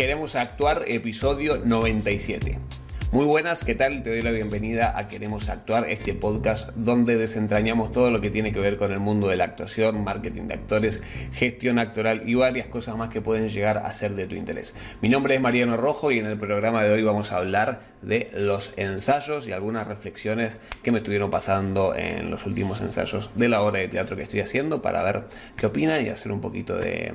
Queremos actuar, episodio 97. Muy buenas, ¿qué tal? Te doy la bienvenida a Queremos Actuar, este podcast donde desentrañamos todo lo que tiene que ver con el mundo de la actuación, marketing de actores, gestión actoral y varias cosas más que pueden llegar a ser de tu interés. Mi nombre es Mariano Rojo y en el programa de hoy vamos a hablar de los ensayos y algunas reflexiones que me estuvieron pasando en los últimos ensayos de la obra de teatro que estoy haciendo para ver qué opinan y hacer un poquito de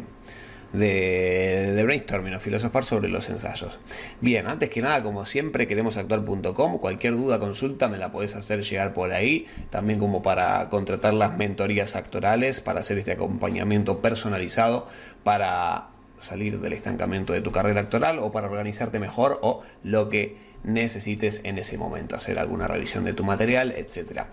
de, brainstorming o filosofar sobre los ensayos. Bien, antes que nada, como siempre, queremos actuar.com. Cualquier duda, consulta, me la podés hacer llegar por ahí. También como para contratar las mentorías actorales, para hacer este acompañamiento personalizado, para salir del estancamiento de tu carrera actoral o para organizarte mejor o lo que necesites en ese momento, hacer alguna revisión de tu material, etc.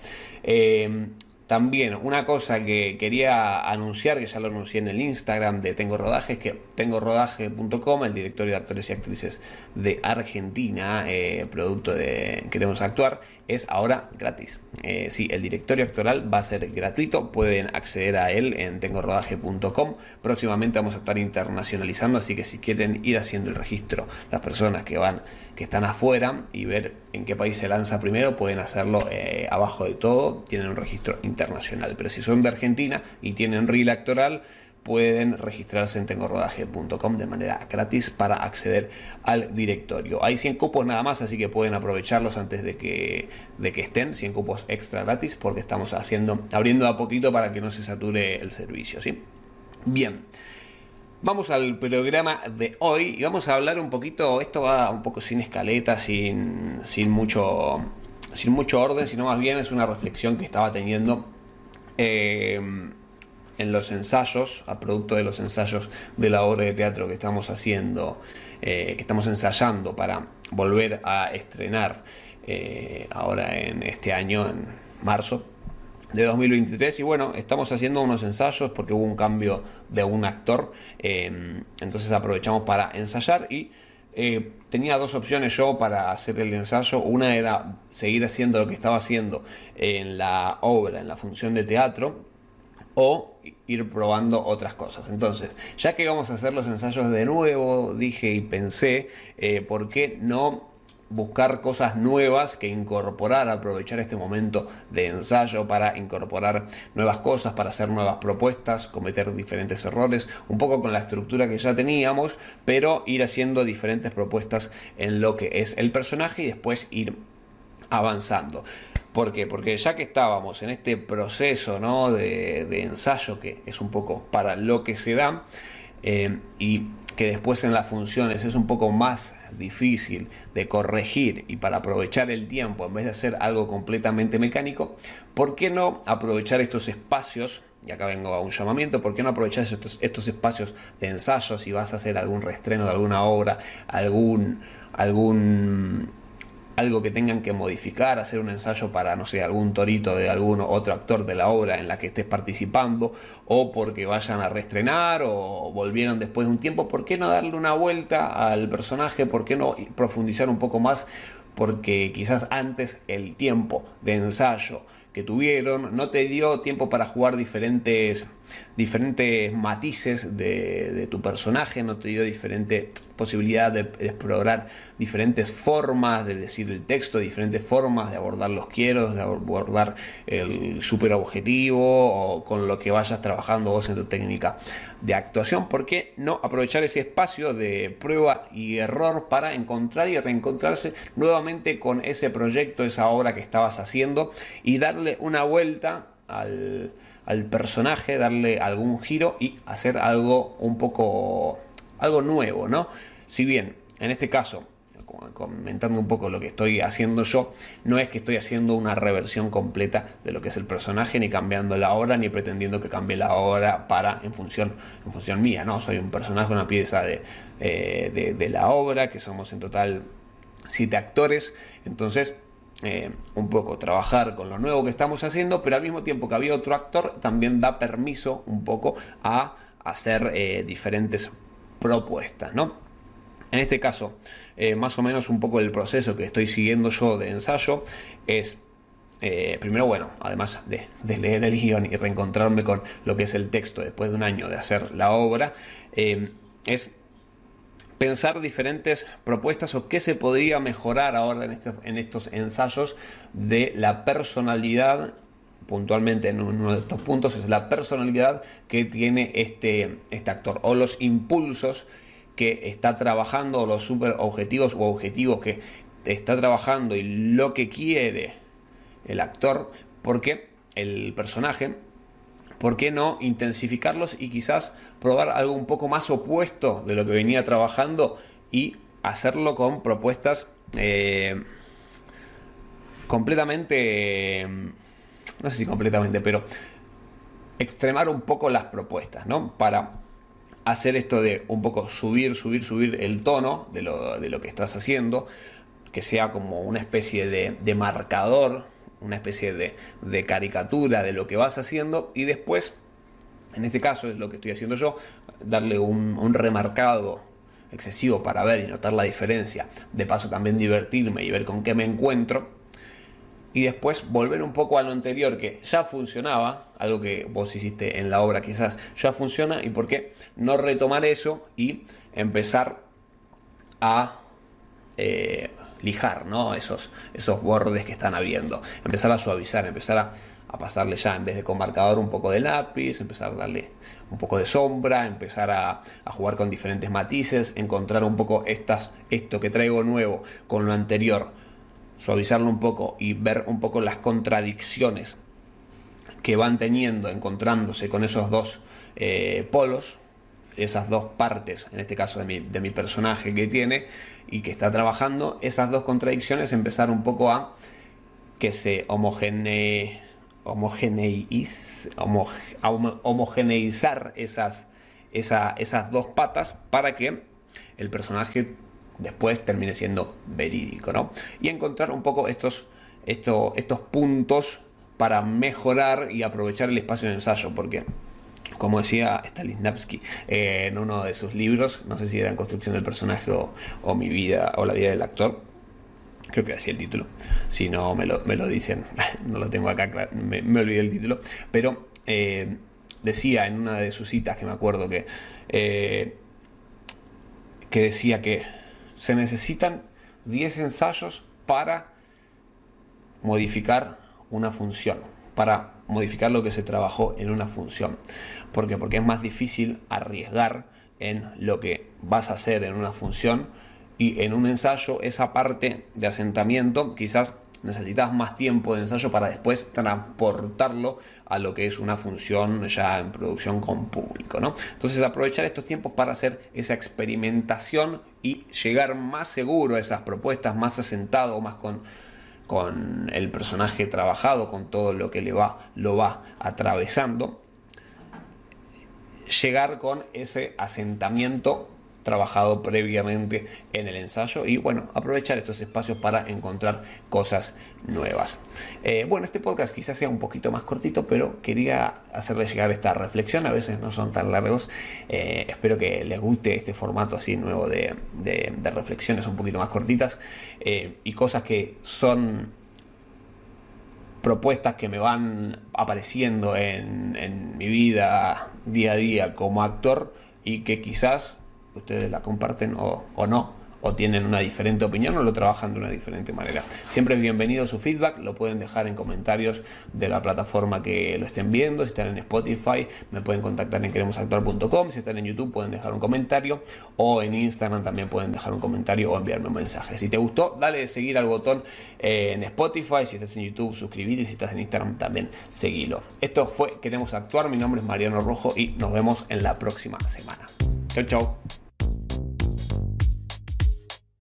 También una cosa que quería anunciar, que ya lo anuncié en el Instagram de Tengo Rodaje, es que tengorodaje.com, el directorio de actores y actrices de Argentina, eh, producto de Queremos Actuar, es ahora gratis. Eh, sí, el directorio actoral va a ser gratuito, pueden acceder a él en tengorodaje.com. Próximamente vamos a estar internacionalizando, así que si quieren ir haciendo el registro, las personas que van, que están afuera y ver en qué país se lanza primero, pueden hacerlo eh, abajo de todo, tienen un registro internacional. Pero si son de Argentina y tienen reel actoral, pueden registrarse en tengorodaje.com de manera gratis para acceder al directorio. Hay 100 cupos nada más, así que pueden aprovecharlos antes de que, de que estén, 100 cupos extra gratis, porque estamos haciendo, abriendo a poquito para que no se sature el servicio. ¿sí? Bien. Vamos al programa de hoy y vamos a hablar un poquito, esto va un poco sin escaleta, sin, sin, mucho, sin mucho orden, sino más bien es una reflexión que estaba teniendo eh, en los ensayos, a producto de los ensayos de la obra de teatro que estamos haciendo, eh, que estamos ensayando para volver a estrenar eh, ahora en este año, en marzo de 2023 y bueno, estamos haciendo unos ensayos porque hubo un cambio de un actor, em, entonces aprovechamos para ensayar y eh, tenía dos opciones yo para hacer el ensayo. Una era seguir haciendo lo que estaba haciendo en la obra, en la función de teatro, o ir probando otras cosas. Entonces, ya que vamos a hacer los ensayos de nuevo, dije y pensé, eh, ¿por qué no buscar cosas nuevas que incorporar, aprovechar este momento de ensayo para incorporar nuevas cosas, para hacer nuevas propuestas, cometer diferentes errores, un poco con la estructura que ya teníamos, pero ir haciendo diferentes propuestas en lo que es el personaje y después ir avanzando. ¿Por qué? Porque ya que estábamos en este proceso ¿no? de, ensayo, que es un poco para lo que se da, eh, y que después en las funciones es un poco más difícil de corregir y para aprovechar el tiempo en vez de hacer algo completamente mecánico, ¿por qué no aprovechar estos espacios? Y acá vengo a un llamamiento, ¿por qué no aprovechar estos, estos espacios de ensayo si vas a hacer algún reestreno de alguna obra, algún, algún algo que tengan que modificar, hacer un ensayo para, no sé, algún torito de algún otro actor de la obra en la que estés participando, o porque vayan a reestrenar o volvieron después de un tiempo, ¿por qué no darle una vuelta al personaje? ¿Por qué no profundizar un poco más? Porque quizás antes el tiempo de ensayo que tuvieron no te dio tiempo para jugar diferentes, diferentes matices de, tu personaje, no te dio diferente posibilidad de, explorar diferentes formas de decir el texto, diferentes formas de abordar los quiero, de abordar el super objetivo o con lo que vayas trabajando vos en tu técnica de actuación. ¿Por qué no aprovechar ese espacio de prueba y error para encontrar y reencontrarse nuevamente con ese proyecto, esa obra que estabas haciendo y darle una vuelta al, al personaje, darle algún giro y hacer algo un poco algo nuevo, ¿no? Si bien en este caso, comentando un poco lo que estoy haciendo yo, no es que estoy haciendo una reversión completa de lo que es el personaje, ni cambiando la obra, ni pretendiendo que cambie la obra para en función, en función mía, ¿no? Soy un personaje, una pieza de, eh, de, la obra, que somos en total siete actores, entonces eh, un poco trabajar con lo nuevo que estamos haciendo, pero al mismo tiempo que había otro actor, también da permiso un poco a hacer eh, diferentes propuestas, ¿no? En este caso, eh, más o menos un poco el proceso que estoy siguiendo yo de ensayo es, primero, bueno, además de, leer el guion y reencontrarme con lo que es el texto después de un año de hacer la obra, es pensar diferentes propuestas o qué se podría mejorar ahora en, en estos ensayos de la personalidad puntualmente en uno de estos puntos es la personalidad que tiene este, este actor o los impulsos que está trabajando o los super objetivos o objetivos que está trabajando y lo que quiere el actor porque el personaje ¿por qué no intensificarlos y quizás probar algo un poco más opuesto de lo que venía trabajando y hacerlo con propuestas eh, completamente, no sé si completamente, pero extremar un poco las propuestas, ¿no? Para hacer esto de un poco subir, subir, subir el tono de lo, de lo que estás haciendo, que sea como una especie de, de marcador una especie de, caricatura de lo que vas haciendo y después, en este caso es lo que estoy haciendo yo, darle un, remarcado excesivo para ver y notar la diferencia, de paso también divertirme y ver con qué me encuentro. Y después volver un poco a lo anterior que ya funcionaba, algo que vos hiciste en la obra quizás ya funciona, y por qué no retomar eso y empezar a eh, lijar ¿no? esos, esos bordes que están habiendo, empezar a suavizar, empezar a, pasarle ya en vez de con marcador un poco de lápiz, empezar a darle un poco de sombra, empezar a, jugar con diferentes matices, encontrar un poco estas, esto que traigo nuevo con lo anterior, suavizarlo un poco y ver un poco las contradicciones que van teniendo, encontrándose con esos dos eh, polos, esas dos partes, en este caso de mi, de mi personaje que tiene y que está trabajando, esas dos contradicciones empezar un poco a que se homogene, homogeneiz, homogeneizar esas, esas dos patas para que el personaje después termine siendo verídico, ¿no? Y encontrar un poco estos, estos, estos puntos para mejorar y aprovechar el espacio de ensayo, porque como decía Stanislavski eh, en uno de sus libros, no sé si era Construcción del personaje o, Mi vida o la vida del actor, creo que así el título, si no me lo, dicen, no lo tengo acá, me, olvidé el título, pero eh, decía en una de sus citas que me acuerdo que, eh, que decía que se necesitan 10 ensayos para modificar una función, para modificar lo que se trabajó en una función. ¿Por qué? Porque es más difícil arriesgar en lo que vas a hacer en una función y en un ensayo esa parte de asentamiento quizás necesitas más tiempo de ensayo para después transportarlo a lo que es una función ya en producción con público. ¿no? Entonces aprovechar estos tiempos para hacer esa experimentación y llegar más seguro a esas propuestas, más asentado, más con, con el personaje trabajado, con todo lo que le va, lo va atravesando llegar con ese asentamiento trabajado previamente en el ensayo y bueno, aprovechar estos espacios para encontrar cosas nuevas. Eh, bueno, este podcast quizás sea un poquito más cortito, pero quería hacerle llegar esta reflexión, a veces no son tan largos, eh, espero que les guste este formato así nuevo de, reflexiones un poquito más cortitas eh, y cosas que son propuestas que me van apareciendo en, en, mi vida día a día como actor y que quizás ustedes la comparten o, o no o tienen una diferente opinión o lo trabajan de una diferente manera. Siempre es bienvenido su feedback, lo pueden dejar en comentarios de la plataforma que lo estén viendo, si están en Spotify me pueden contactar en queremosactuar.com, si están en YouTube pueden dejar un comentario o en Instagram también pueden dejar un comentario o enviarme un mensaje. Si te gustó, dale seguir al botón eh, en Spotify, si estás en YouTube suscribirte si estás en Instagram también seguilo. Esto fue Queremos Actuar, mi nombre es Mariano Rojo y nos vemos en la próxima semana. Chau chau.